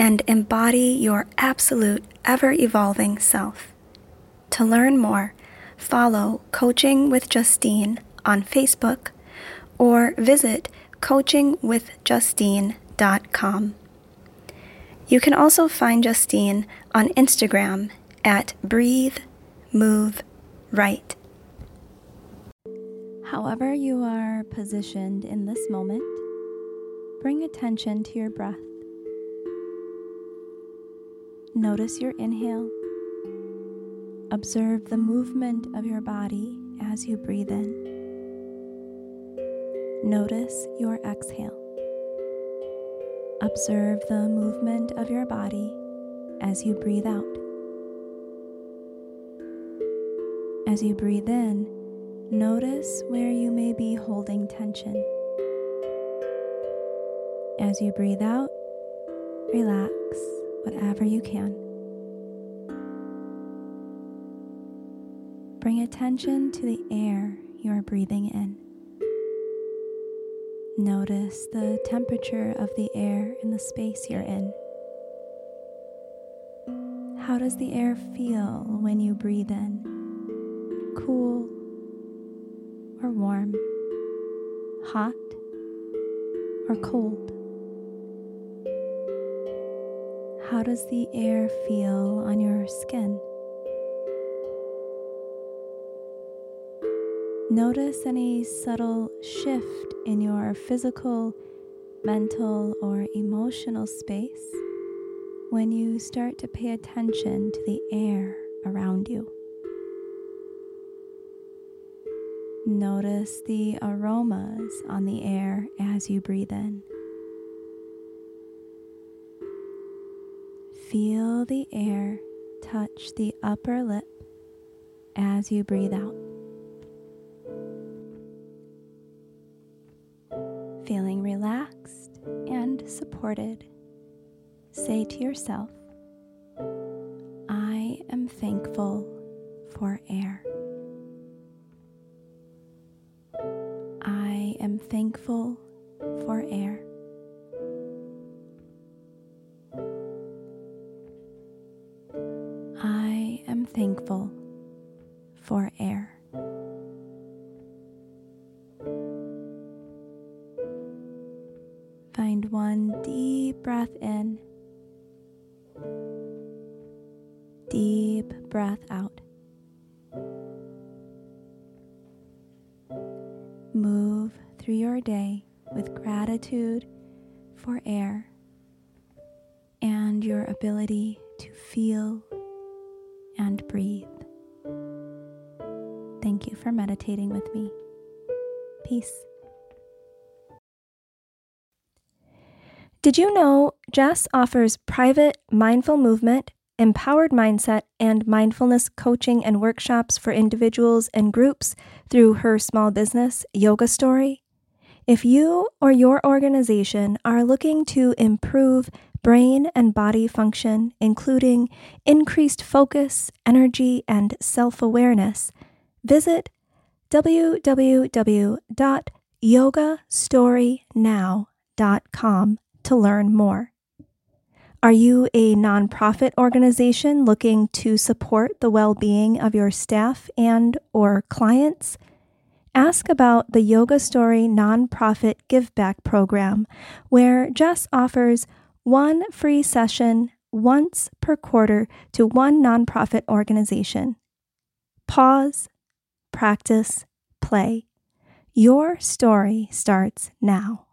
and embody your absolute, ever evolving self. To learn more, follow Coaching with Justine on Facebook or visit coachingwithjustine.com. You can also find Justine on Instagram at Breathe, Move, Right. However, you are positioned in this moment, bring attention to your breath. Notice your inhale. Observe the movement of your body as you breathe in. Notice your exhale. Observe the movement of your body as you breathe out. As you breathe in, notice where you may be holding tension. As you breathe out, relax whatever you can. Bring attention to the air you are breathing in. Notice the temperature of the air in the space you're in. How does the air feel when you breathe in? Cool or warm? Hot or cold? How does the air feel on your skin? Notice any subtle shift in your physical, mental, or emotional space when you start to pay attention to the air around you. Notice the aromas on the air as you breathe in. Feel the air touch the upper lip as you breathe out. Feeling relaxed and supported, say to yourself, I am thankful for air. I am thankful for air. Thankful for air. Find one deep breath in, deep breath out. Move through your day with gratitude for air and your ability to feel and breathe. Thank you for meditating with me. Peace. Did you know Jess offers private mindful movement, empowered mindset, and mindfulness coaching and workshops for individuals and groups through her small business, Yoga Story? If you or your organization are looking to improve brain and body function, including increased focus, energy, and self awareness, visit www.yogastorynow.com to learn more. Are you a nonprofit organization looking to support the well-being of your staff and or clients? Ask about the Yoga Story nonprofit give back program where Jess offers one free session once per quarter to one nonprofit organization. Pause, practice, play. Your story starts now.